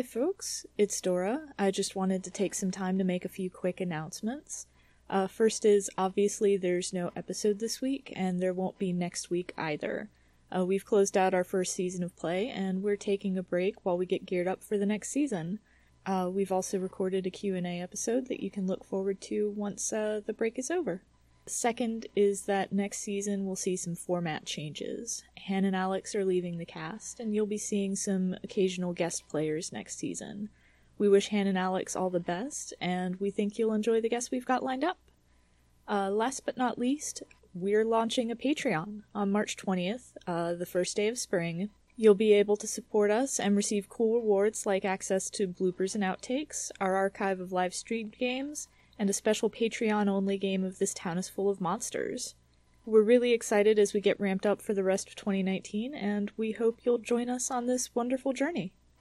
Hi, folks. It's Dora. I just wanted to take some time to make a few quick announcements. Uh, first is obviously there's no episode this week, and there won't be next week either. Uh, we've closed out our first season of play, and we're taking a break while we get geared up for the next season. Uh, we've also recorded a Q&A episode that you can look forward to once uh, the break is over. Second is that next season we'll see some format changes. Han and Alex are leaving the cast, and you'll be seeing some occasional guest players next season. We wish Han and Alex all the best, and we think you'll enjoy the guests we've got lined up. Uh, last but not least, we're launching a Patreon on March 20th, uh, the first day of spring. You'll be able to support us and receive cool rewards like access to bloopers and outtakes, our archive of live streamed games, and a special Patreon only game of This Town is Full of Monsters. We're really excited as we get ramped up for the rest of 2019, and we hope you'll join us on this wonderful journey.